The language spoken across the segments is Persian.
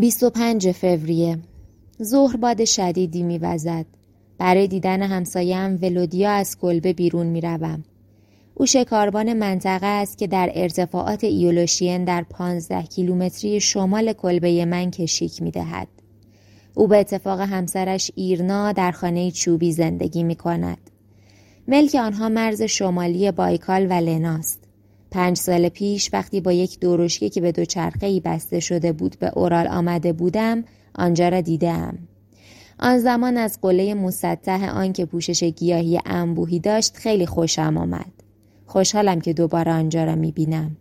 25 فوریه ظهر باد شدیدی میوزد برای دیدن همسایم ولودیا از کلبه بیرون می‌روم او شکاربان منطقه است که در ارتفاعات ایولوشین در 15 کیلومتری شمال کلبه من کشیک می‌دهد او به اتفاق همسرش ایرنا در خانه چوبی زندگی می کند. ملک آنها مرز شمالی بایکال و لناست. پنج سال پیش وقتی با یک دورشکی که به دوچرخه ای بسته شده بود به اورال آمده بودم آنجا را دیدم. آن زمان از قله مسطح آن که پوشش گیاهی انبوهی داشت خیلی خوشم آمد. خوشحالم که دوباره آنجا را می بینم.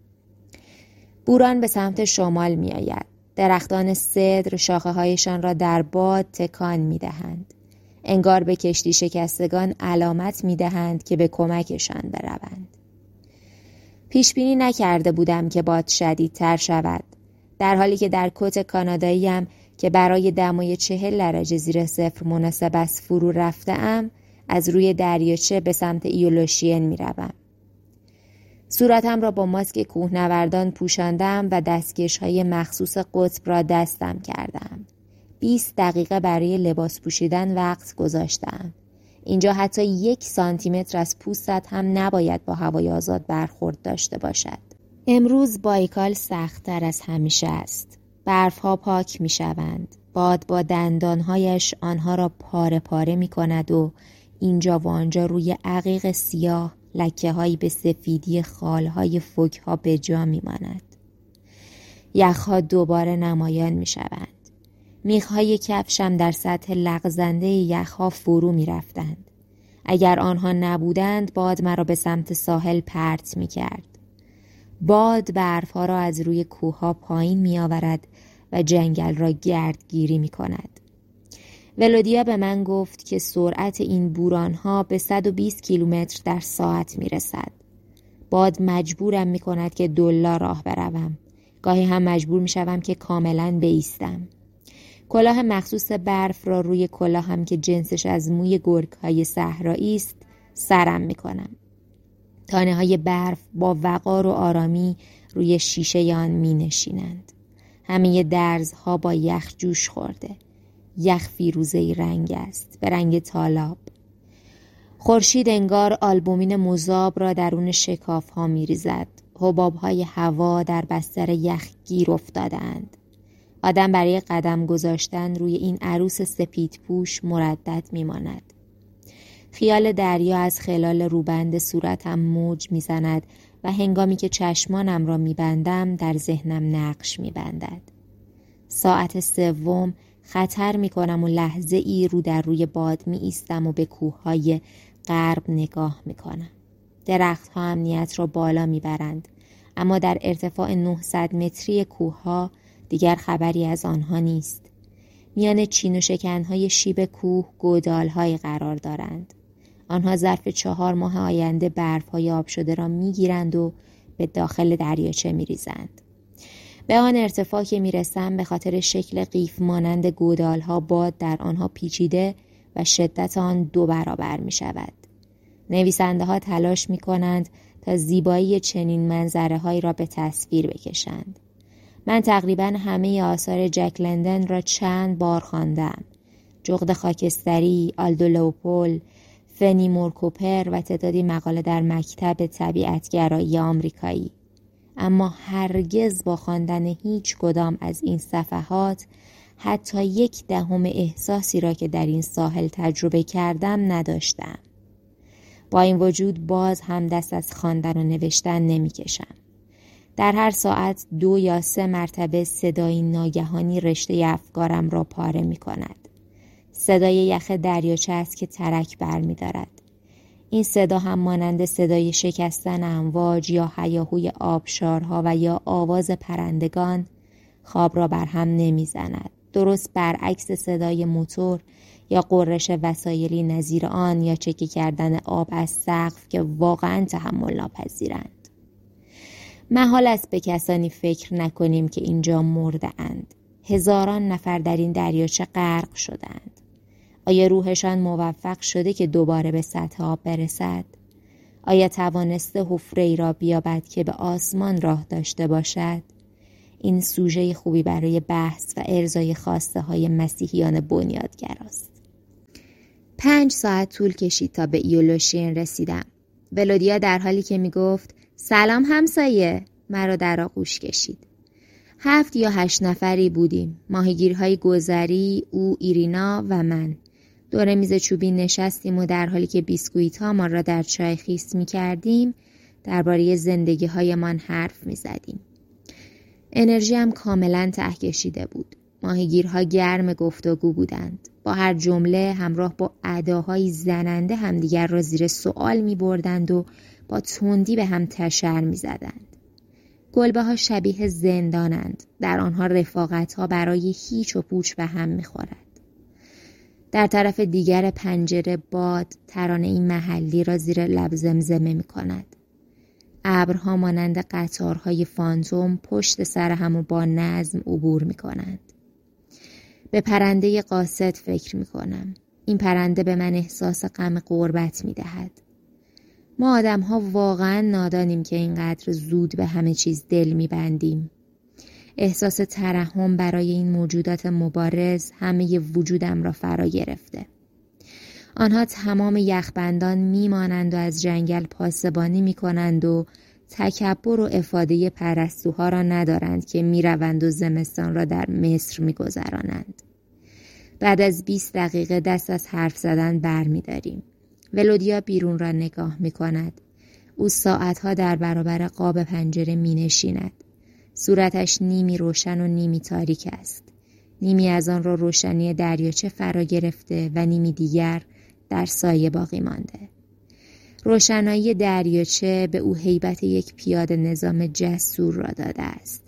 بوران به سمت شمال می آید. درختان صدر شاخه هایشان را در باد تکان می دهند. انگار به کشتی شکستگان علامت می دهند که به کمکشان بروند. پیش بینی نکرده بودم که باد شدیدتر شود. در حالی که در کت کاناداییم که برای دمای چهل درجه زیر صفر مناسب است فرو رفته ام از روی دریاچه به سمت ایولوشین می روم. صورتم را با ماسک کوهنوردان پوشاندم و دستکش های مخصوص قطب را دستم کردم. 20 دقیقه برای لباس پوشیدن وقت گذاشتم. اینجا حتی یک سانتیمتر از پوستت هم نباید با هوای آزاد برخورد داشته باشد. امروز بایکال سختتر از همیشه است. برف ها پاک می شوند. باد با دندانهایش آنها را پاره پاره می کند و اینجا و آنجا روی عقیق سیاه لکه هایی به سفیدی خال های فوک ها به جا می ماند. یخها دوباره نمایان می شوند. میخ های کفشم در سطح لغزنده یخها فرو می رفتند. اگر آنها نبودند باد مرا به سمت ساحل پرت می کرد. باد برفها را از روی کوه پایین می آورد و جنگل را گردگیری می کند. ولودیا به من گفت که سرعت این بوران ها به 120 کیلومتر در ساعت می رسد. باد مجبورم می کند که دلا راه بروم. گاهی هم مجبور می شوم که کاملا بیستم. کلاه مخصوص برف را روی هم که جنسش از موی گرگ های صحرایی است سرم می کنم. تانه های برف با وقار و آرامی روی شیشه آن می نشینند. همه درزها با یخ جوش خورده. یخ فیروزه رنگ است به رنگ تالاب خورشید انگار آلبومین مذاب را درون شکاف ها می ریزد حباب های هوا در بستر یخ گیر افتادند آدم برای قدم گذاشتن روی این عروس سپید پوش مردد می ماند. خیال دریا از خلال روبند صورتم موج می‌زند و هنگامی که چشمانم را میبندم در ذهنم نقش میبندد. ساعت سوم خطر می کنم و لحظه ای رو در روی باد می ایستم و به کوههای غرب نگاه می کنم. درخت ها امنیت را بالا می برند. اما در ارتفاع 900 متری کوه ها دیگر خبری از آنها نیست. میان چین و شکنهای شیب کوه گودال قرار دارند. آنها ظرف چهار ماه آینده برف های آب شده را می گیرند و به داخل دریاچه می ریزند. به آن ارتفاع که می‌رسم به خاطر شکل قیف مانند گودال ها باد در آنها پیچیده و شدت آن دو برابر می شود. نویسنده ها تلاش می کنند تا زیبایی چنین منظره هایی را به تصویر بکشند. من تقریبا همه آثار جک لندن را چند بار خواندم. جغد خاکستری، آلدو لوپول، فنی مورکوپر و تعدادی مقاله در مکتب طبیعتگرایی آمریکایی. اما هرگز با خواندن هیچ کدام از این صفحات حتی یک دهم احساسی را که در این ساحل تجربه کردم نداشتم. با این وجود باز هم دست از خواندن و نوشتن نمی‌کشم. در هر ساعت دو یا سه مرتبه صدای ناگهانی رشته افکارم را پاره می کند. صدای یخ دریاچه است که ترک بر می دارد. این صدا هم مانند صدای شکستن امواج یا حیاهوی آبشارها و یا آواز پرندگان خواب را بر هم نمی‌زند درست برعکس صدای موتور یا قررش وسایلی نظیر آن یا چکی کردن آب از سقف که واقعا تحمل ناپذیرند محال است به کسانی فکر نکنیم که اینجا مرده اند. هزاران نفر در این دریاچه غرق شدند. آیا روحشان موفق شده که دوباره به سطح آب برسد؟ آیا توانسته حفره ای را بیابد که به آسمان راه داشته باشد؟ این سوژه خوبی برای بحث و ارزای خواسته های مسیحیان بنیادگر است. پنج ساعت طول کشید تا به ایولوشین رسیدم. ولودیا در حالی که می گفت سلام همسایه مرا در آغوش کشید. هفت یا هشت نفری بودیم. ماهیگیرهای گذری، او، ایرینا و من. دور میز چوبی نشستیم و در حالی که بیسکویت ها ما را در چای خیس می کردیم درباره زندگی هایمان حرف می زدیم. هم کاملا ته کشیده بود. ماهیگیرها گرم گفتگو بودند. با هر جمله همراه با اداهای زننده همدیگر را زیر سوال می بردند و با تندی به هم تشر می زدند. گلبه ها شبیه زندانند. در آنها رفاقت ها برای هیچ و پوچ به هم می خورد. در طرف دیگر پنجره باد ترانه این محلی را زیر لب زمزمه می کند. ابرها مانند قطارهای فانتوم پشت سر هم و با نظم عبور می کنند. به پرنده قاصد فکر می کنم. این پرنده به من احساس غم قربت می دهد. ما آدم ها واقعا نادانیم که اینقدر زود به همه چیز دل می بندیم. احساس ترحم برای این موجودات مبارز همه وجودم را فرا گرفته. آنها تمام یخبندان میمانند و از جنگل پاسبانی می کنند و تکبر و افاده پرستوها را ندارند که می‌روند و زمستان را در مصر میگذرانند. بعد از 20 دقیقه دست از حرف زدن برمیداریم. ولودیا بیرون را نگاه می کند. او ساعتها در برابر قاب پنجره می نشیند. صورتش نیمی روشن و نیمی تاریک است. نیمی از آن را روشنی دریاچه فرا گرفته و نیمی دیگر در سایه باقی مانده. روشنایی دریاچه به او حیبت یک پیاده نظام جسور را داده است.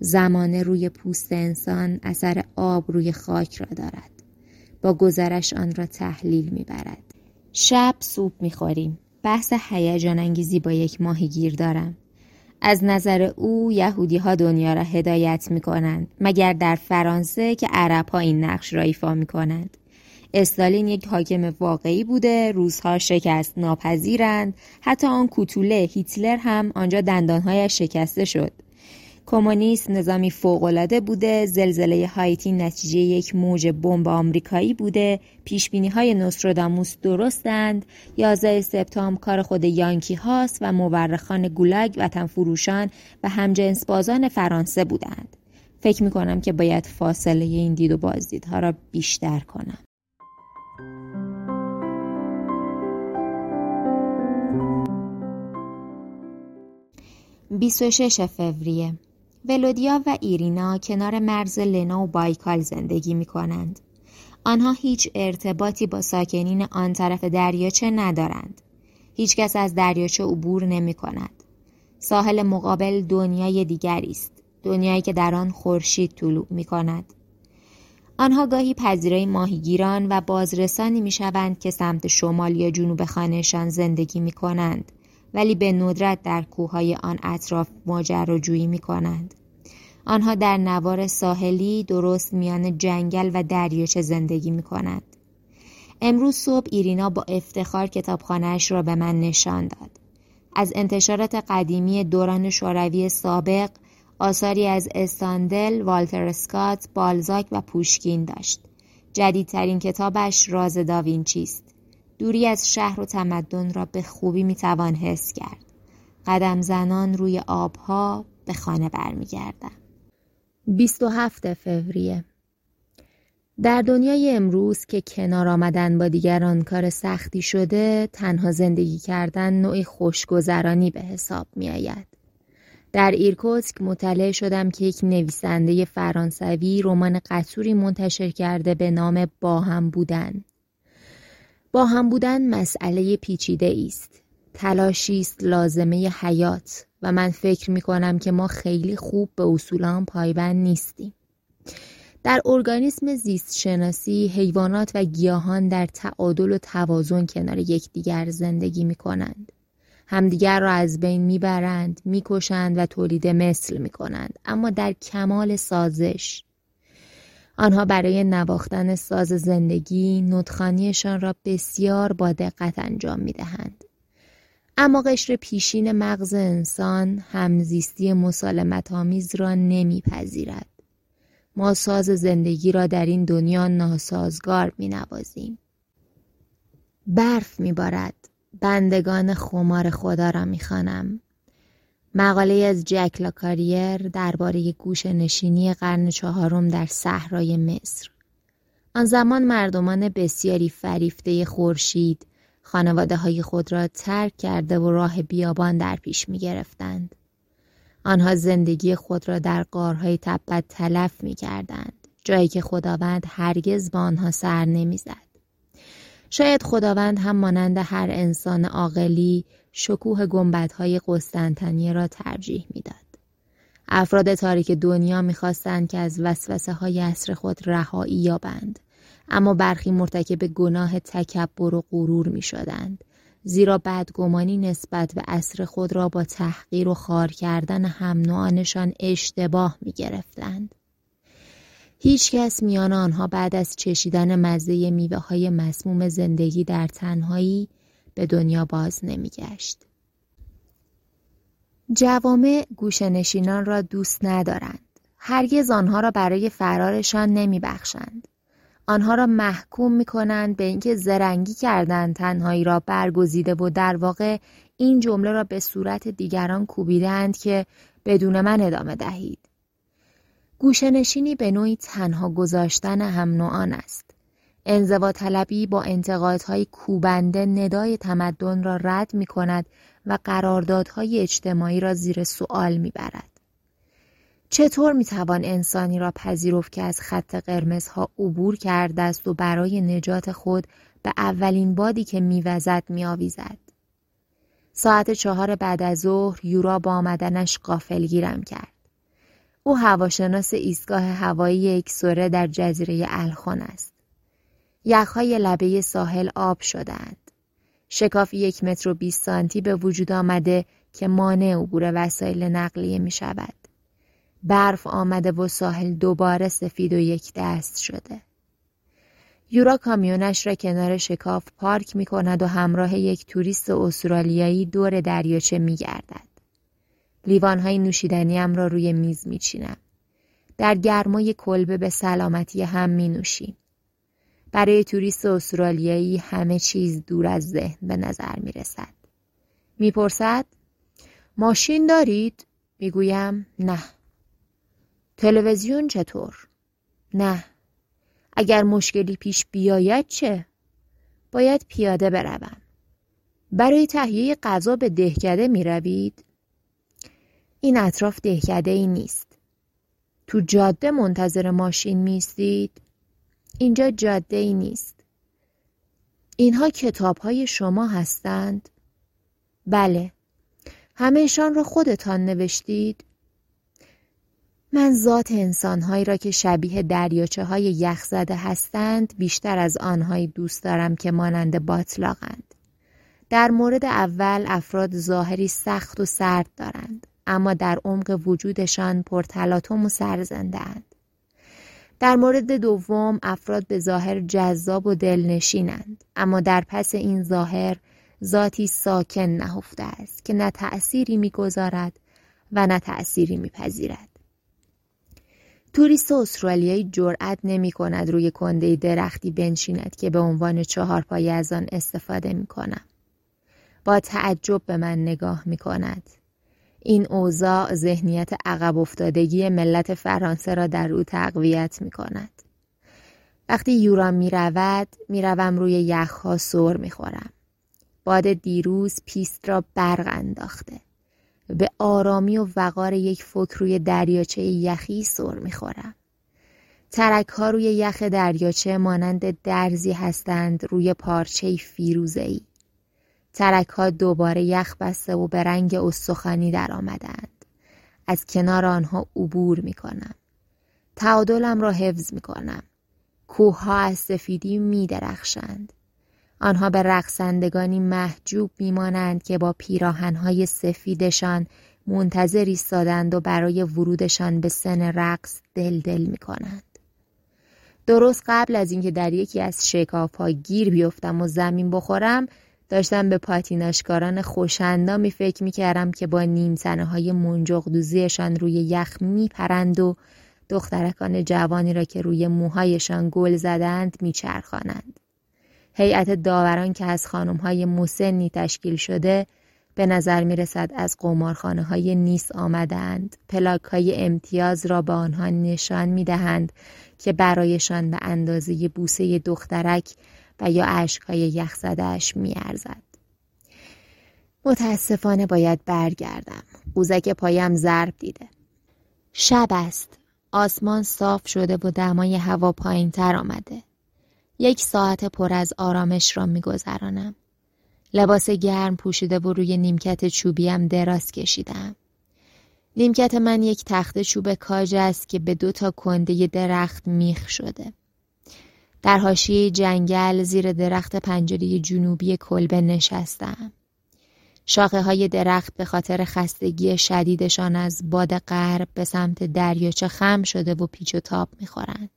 زمانه روی پوست انسان اثر آب روی خاک را دارد. با گذرش آن را تحلیل می‌برد. شب سوپ می‌خوریم. بحث هیجان انگیزی با یک ماهیگیر دارم. از نظر او یهودی ها دنیا را هدایت می کنند مگر در فرانسه که عرب ها این نقش را ایفا می کنند. استالین یک حاکم واقعی بوده روزها شکست ناپذیرند حتی آن کوتوله هیتلر هم آنجا دندانهایش شکسته شد کمونیست نظامی فوقالعاده بوده زلزله هایتی نتیجه یک موج بمب آمریکایی بوده پیش بینی های نوستراداموس درستند 11 سپتامبر کار خود یانکی هاست و مورخان گولاگ وطن فروشان و همجنس بازان فرانسه بودند. فکر می کنم که باید فاصله این دید و بازدیدها را بیشتر کنم. 26 فوریه. ولودیا و ایرینا کنار مرز لنا و بایکال زندگی می کنند. آنها هیچ ارتباطی با ساکنین آن طرف دریاچه ندارند. هیچکس از دریاچه عبور نمی کند. ساحل مقابل دنیای دیگری است. دنیایی که در آن خورشید طلوع می کند. آنها گاهی پذیرای ماهیگیران و بازرسانی می شوند که سمت شمال یا جنوب خانهشان زندگی می کنند ولی به ندرت در کوههای آن اطراف ماجراجویی می کنند. آنها در نوار ساحلی درست میان جنگل و دریاچه زندگی می کنند. امروز صبح ایرینا با افتخار کتابخانهاش را به من نشان داد. از انتشارات قدیمی دوران شوروی سابق آثاری از استاندل، والتر اسکات، بالزاک و پوشکین داشت. جدیدترین کتابش راز داوینچی است. دوری از شهر و تمدن را به خوبی می‌توان حس کرد. قدم زنان روی آبها به خانه برمیگردم. 27 فوریه در دنیای امروز که کنار آمدن با دیگران کار سختی شده تنها زندگی کردن نوعی خوشگذرانی به حساب می آید. در ایرکوتسک مطلع شدم که یک نویسنده فرانسوی رمان قطوری منتشر کرده به نام با هم بودن با هم بودن مسئله پیچیده است. تلاشی است لازمه حیات و من فکر می کنم که ما خیلی خوب به اصولان پایبند نیستیم. در ارگانیسم زیست شناسی حیوانات و گیاهان در تعادل و توازن کنار یکدیگر زندگی می کنند. همدیگر را از بین می‌برند، می‌کشند و تولید مثل می کنند. اما در کمال سازش آنها برای نواختن ساز زندگی نطخانیشان را بسیار با دقت انجام می دهند. اما قشر پیشین مغز انسان همزیستی مسالمت آمیز را نمیپذیرد. ما ساز زندگی را در این دنیا ناسازگار می نوازیم. برف می بارد. بندگان خمار خدا را می خانم. مقاله از جک لاکاریر درباره گوش نشینی قرن چهارم در صحرای مصر. آن زمان مردمان بسیاری فریفته خورشید خانواده های خود را ترک کرده و راه بیابان در پیش می گرفتند. آنها زندگی خود را در قارهای تبت تلف می کردند. جایی که خداوند هرگز با آنها سر نمی زد. شاید خداوند هم مانند هر انسان عاقلی شکوه گنبدهای قسطنطنیه را ترجیح می‌داد. افراد تاریک دنیا می‌خواستند که از وسوسه های عصر خود رهایی یابند اما برخی مرتکب گناه تکبر و غرور می شدند. زیرا بدگمانی نسبت به عصر خود را با تحقیر و خار کردن هم اشتباه می گرفتند. هیچ کس میان آنها بعد از چشیدن مزه میوه های مسموم زندگی در تنهایی دنیا باز نمیگشت. جوامع گوشنشینان را دوست ندارند. هرگز آنها را برای فرارشان نمی بخشند. آنها را محکوم می کنند به اینکه زرنگی کردند تنهایی را برگزیده و در واقع این جمله را به صورت دیگران کوبیدند که بدون من ادامه دهید. گوشنشینی به نوعی تنها گذاشتن هم نوعان است. انزوا طلبی با انتقادهای کوبنده ندای تمدن را رد می کند و قراردادهای اجتماعی را زیر سوال می برد. چطور می توان انسانی را پذیرفت که از خط قرمزها عبور کرده است و برای نجات خود به اولین بادی که میوزد میآویزد؟ ساعت چهار بعد از ظهر یورا با آمدنش گیرم کرد. او هواشناس ایستگاه هوایی یک سوره در جزیره الخون است. یخهای لبه ساحل آب شدند شکاف یک متر و بیست سانتی به وجود آمده که مانع عبور وسایل نقلیه می شود. برف آمده و ساحل دوباره سفید و یک دست شده. یورا کامیونش را کنار شکاف پارک می کند و همراه یک توریست استرالیایی دور دریاچه می گردد. لیوانهای نوشیدنیم را روی میز می چینم. در گرمای کلبه به سلامتی هم می نوشیم. برای توریست استرالیایی همه چیز دور از ذهن به نظر می رسد. می پرسد ماشین دارید؟ می گویم نه. تلویزیون چطور؟ نه. اگر مشکلی پیش بیاید چه؟ باید پیاده بروم. برای تهیه غذا به دهکده می روید؟ این اطراف دهکده ای نیست. تو جاده منتظر ماشین میستید؟ اینجا جاده ای نیست. اینها کتاب های شما هستند؟ بله. همهشان را خودتان نوشتید؟ من ذات انسانهایی را که شبیه دریاچه های یخ زده هستند بیشتر از آنهایی دوست دارم که مانند باطلاقند. در مورد اول افراد ظاهری سخت و سرد دارند اما در عمق وجودشان پرتلاتم و سرزندهاند. در مورد دوم افراد به ظاهر جذاب و دلنشینند اما در پس این ظاهر ذاتی ساکن نهفته است که نه تأثیری می‌گذارد و نه تأثیری میپذیرد. توریست استرالیایی جرأت نمی کند روی کنده درختی بنشیند که به عنوان چهار پای از آن استفاده می کنم. با تعجب به من نگاه می کند. این اوضاع ذهنیت عقب افتادگی ملت فرانسه را در او تقویت می کند. وقتی یورا می رود می روم روی یخها سر می خورم. باد دیروز پیست را برق انداخته. به آرامی و وقار یک فکر روی دریاچه یخی سر می‌خورم. ترک ها روی یخ دریاچه مانند درزی هستند روی پارچه فیروزه ترک ها دوباره یخ بسته و به رنگ استخوانی در آمدند. از کنار آنها عبور می کنم. تعادلم را حفظ می کنم. کوه ها از سفیدی می درخشند. آنها به رقصندگانی محجوب میمانند که با پیراهنهای سفیدشان منتظر ایستادند و برای ورودشان به سن رقص دل دل می کنند. درست قبل از اینکه در یکی از شکاف ها گیر بیفتم و زمین بخورم داشتم به پاتیناشکاران خوشندامی فکر می‌کردم که با نیمتنه های منجق دوزیشان روی یخ میپرند و دخترکان جوانی را که روی موهایشان گل زدند میچرخانند. هیئت داوران که از خانم های مسنی تشکیل شده به نظر می رسد از قمارخانه های نیس آمدند پلاک های امتیاز را به آنها نشان می دهند که برایشان به اندازه بوسه دخترک و یا های یخ زدهش می ارزد. متاسفانه باید برگردم. قوزک پایم ضرب دیده. شب است. آسمان صاف شده و دمای هوا پایین تر آمده. یک ساعت پر از آرامش را می گذرانم. لباس گرم پوشیده و روی نیمکت چوبیم دراز کشیدم. نیمکت من یک تخت چوب کاج است که به دو تا کنده درخت میخ شده. در حاشیه جنگل زیر درخت پنجره جنوبی کلبه نشستم. شاخه های درخت به خاطر خستگی شدیدشان از باد غرب به سمت دریاچه خم شده و پیچ و تاب می‌خورند.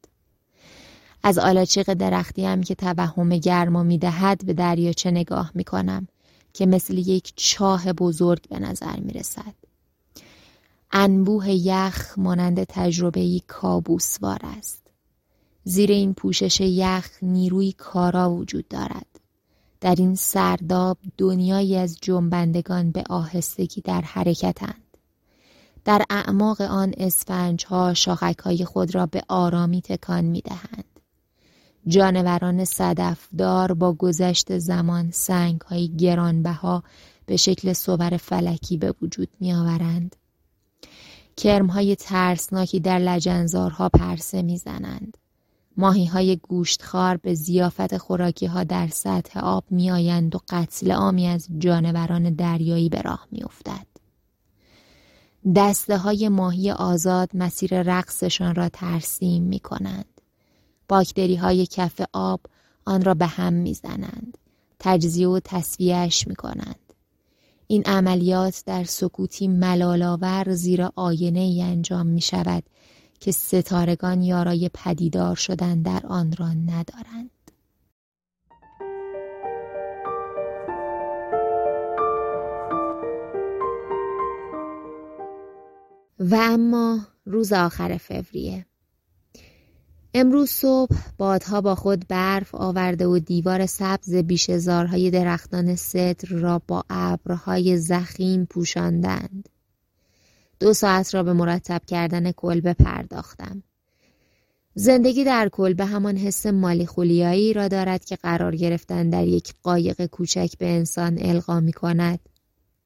از آلاچیق درختی هم که توهم گرما می‌دهد به دریاچه نگاه می‌کنم که مثل یک چاه بزرگ به نظر می‌رسد. انبوه یخ مانند تجربه کابوسوار است. زیر این پوشش یخ نیروی کارا وجود دارد. در این سرداب دنیایی از جنبندگان به آهستگی در حرکتند. در اعماق آن اسفنج ها شاخک های خود را به آرامی تکان می دهند. جانوران صدفدار با گذشت زمان سنگ های گرانبها به شکل صور فلکی به وجود می آورند. کرم های ترسناکی در لجنزارها پرسه می زنند. ماهی های گوشتخوار به زیافت خوراکی ها در سطح آب می آیند و قتل عامی از جانوران دریایی به راه می افتد. دسته های ماهی آزاد مسیر رقصشان را ترسیم می کنند. باکتری های کف آب آن را به هم می‌زنند تجزیه و تصویهش می کنند. این عملیات در سکوتی ملالاور زیر آینه ای انجام می شود که ستارگان یارای پدیدار شدن در آن را ندارند. و اما روز آخر فوریه امروز صبح بادها با خود برف آورده و دیوار سبز بیشزارهای درختان ستر را با ابرهای زخیم پوشاندند. دو ساعت را به مرتب کردن کلبه پرداختم. زندگی در کلبه همان حس مالی خولیایی را دارد که قرار گرفتن در یک قایق کوچک به انسان القا می کند.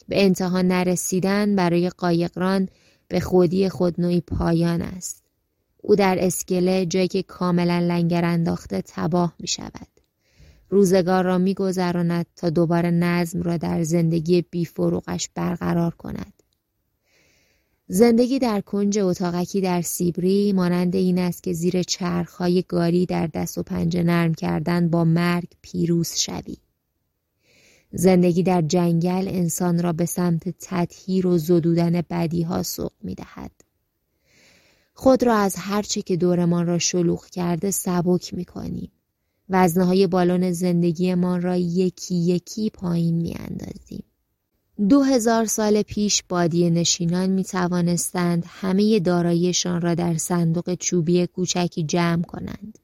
به انتها نرسیدن برای قایقران به خودی خود نوعی پایان است. او در اسکله جایی که کاملا لنگر انداخته تباه می شود. روزگار را می گذراند تا دوباره نظم را در زندگی بیفروغش برقرار کند. زندگی در کنج اتاقکی در سیبری مانند این است که زیر چرخهای گاری در دست و پنجه نرم کردن با مرگ پیروز شوی. زندگی در جنگل انسان را به سمت تطهیر و زدودن بدیها سوق می دهد. خود را از هرچه که دورمان را شلوغ کرده سبک می کنیم. وزنهای بالون زندگیمان را یکی یکی پایین می اندازیم. دو هزار سال پیش بادی نشینان می توانستند همه داراییشان را در صندوق چوبی کوچکی جمع کنند.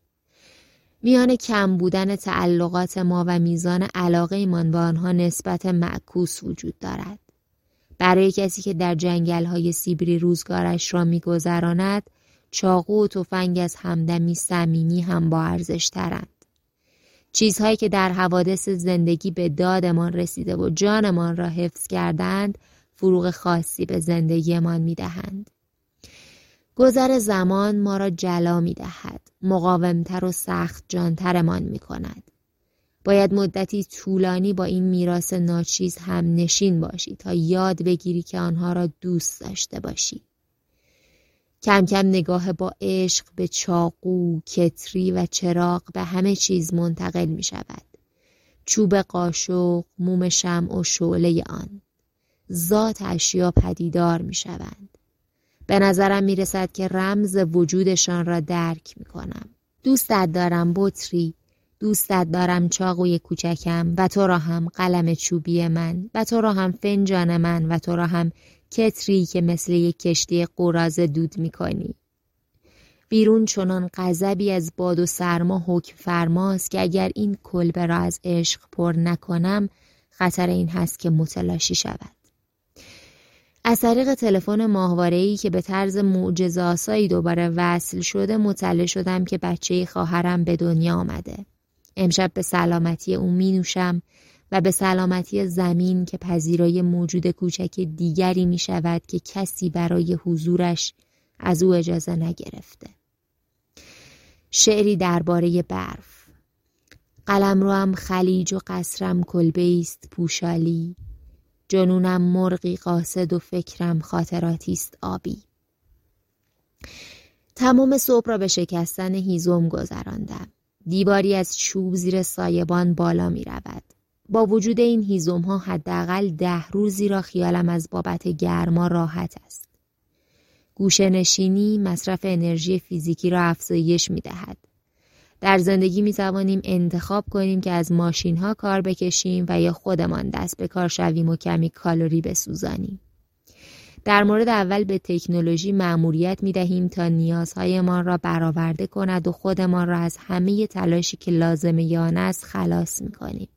میان کم بودن تعلقات ما و میزان علاقه به آنها نسبت معکوس وجود دارد. برای کسی که در جنگل های سیبری روزگارش را میگذراند چاقو و تفنگ از همدمی صمیمی هم با ارزش ترند. چیزهایی که در حوادث زندگی به دادمان رسیده و جانمان را حفظ کردند فروغ خاصی به زندگیمان می دهند. گذر زمان ما را جلا می دهد. مقاومتر و سخت جانترمان می کند. باید مدتی طولانی با این میراث ناچیز هم نشین باشی تا یاد بگیری که آنها را دوست داشته باشی. کم کم نگاه با عشق به چاقو، کتری و چراغ به همه چیز منتقل می شود. چوب قاشق، موم شمع و شعله آن. ذات اشیا پدیدار می شوند. به نظرم می رسد که رمز وجودشان را درک می کنم. دوستت دارم بطری دوستت دارم چاقوی کوچکم و تو را هم قلم چوبی من و تو را هم فنجان من و تو را هم کتری که مثل یک کشتی قراز دود می کنی. بیرون چنان غضبی از باد و سرما حکم فرماست که اگر این کلبه را از عشق پر نکنم خطر این هست که متلاشی شود. از طریق تلفن ماهواره‌ای که به طرز معجزه‌آسایی دوباره وصل شده مطلع شدم که بچه خواهرم به دنیا آمده. امشب به سلامتی او می نوشم و به سلامتی زمین که پذیرای موجود کوچک دیگری می شود که کسی برای حضورش از او اجازه نگرفته. شعری درباره برف قلم رو هم خلیج و قصرم کلبه است پوشالی جنونم مرغی قاصد و فکرم خاطراتی است آبی تمام صبح را به شکستن هیزم گذراندم دیواری از چوب زیر سایبان بالا می رود. با وجود این هیزم ها حداقل ده روزی را خیالم از بابت گرما راحت است. گوشه نشینی مصرف انرژی فیزیکی را افزایش می دهد. در زندگی می توانیم انتخاب کنیم که از ماشین ها کار بکشیم و یا خودمان دست به کار شویم و کمی کالری بسوزانیم. در مورد اول به تکنولوژی مأموریت می دهیم تا نیازهایمان را برآورده کند و خودمان را از همه تلاشی که لازم یان است خلاص می کنیم.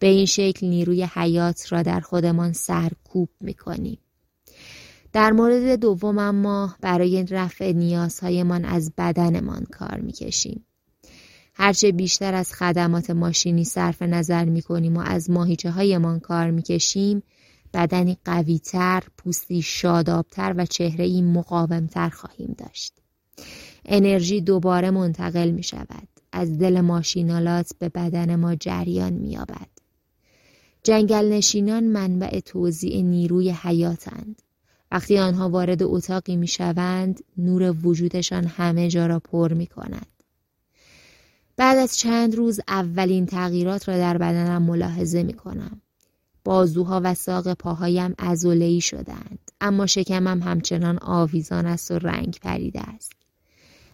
به این شکل نیروی حیات را در خودمان سرکوب می کنیم. در مورد دوم اما برای رفع نیازهایمان از بدنمان کار می کشیم. هرچه بیشتر از خدمات ماشینی صرف نظر می کنیم و از ماهیچه هایمان کار می کشیم بدنی قویتر، پوستی شادابتر و چهرهی مقاومتر خواهیم داشت. انرژی دوباره منتقل می شود. از دل ماشینالات به بدن ما جریان می یابد. جنگل نشینان منبع توزیع نیروی حیاتند. وقتی آنها وارد اتاقی می شوند، نور وجودشان همه جا را پر می کند. بعد از چند روز اولین تغییرات را در بدنم ملاحظه می کنم. بازوها و ساق پاهایم ازولهی شدند اما شکمم همچنان آویزان است و رنگ پریده است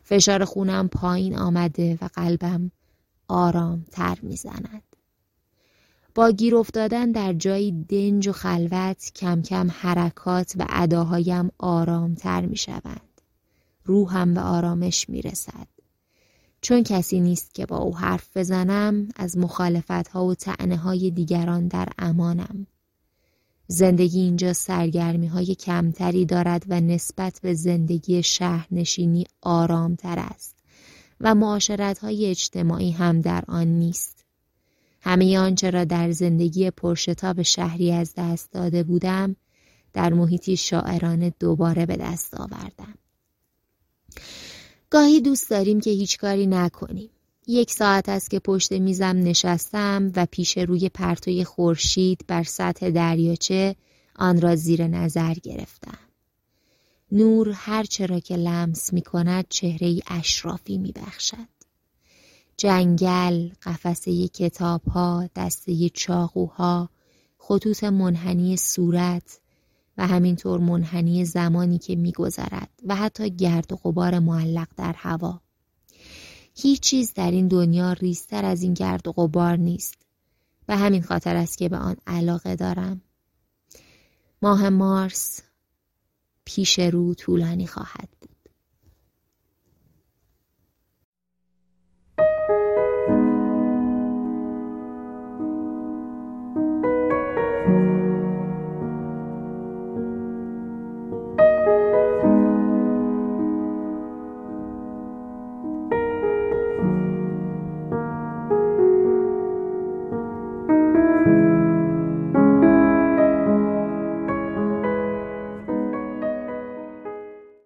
فشار خونم پایین آمده و قلبم آرام تر می‌زند با گیر افتادن در جایی دنج و خلوت کم کم حرکات و اداهایم آرامتر می شوند. روحم به آرامش می رسد. چون کسی نیست که با او حرف بزنم از مخالفت ها و تعنه های دیگران در امانم. زندگی اینجا سرگرمی های کمتری دارد و نسبت به زندگی شهرنشینی آرامتر است و معاشرت های اجتماعی هم در آن نیست. همه آنچه را در زندگی پرشتاب شهری از دست داده بودم در محیطی شاعرانه دوباره به دست آوردم. گاهی دوست داریم که هیچ کاری نکنیم. یک ساعت است که پشت میزم نشستم و پیش روی پرتوی خورشید بر سطح دریاچه آن را زیر نظر گرفتم. نور هر را که لمس می کند چهره اشرافی می بخشد. جنگل، قفسه کتاب ها، دسته چاقوها، خطوط منحنی صورت، و همینطور منحنی زمانی که میگذرد و حتی گرد و غبار معلق در هوا. هیچ چیز در این دنیا ریستر از این گرد و غبار نیست و همین خاطر است که به آن علاقه دارم. ماه مارس پیش رو طولانی خواهد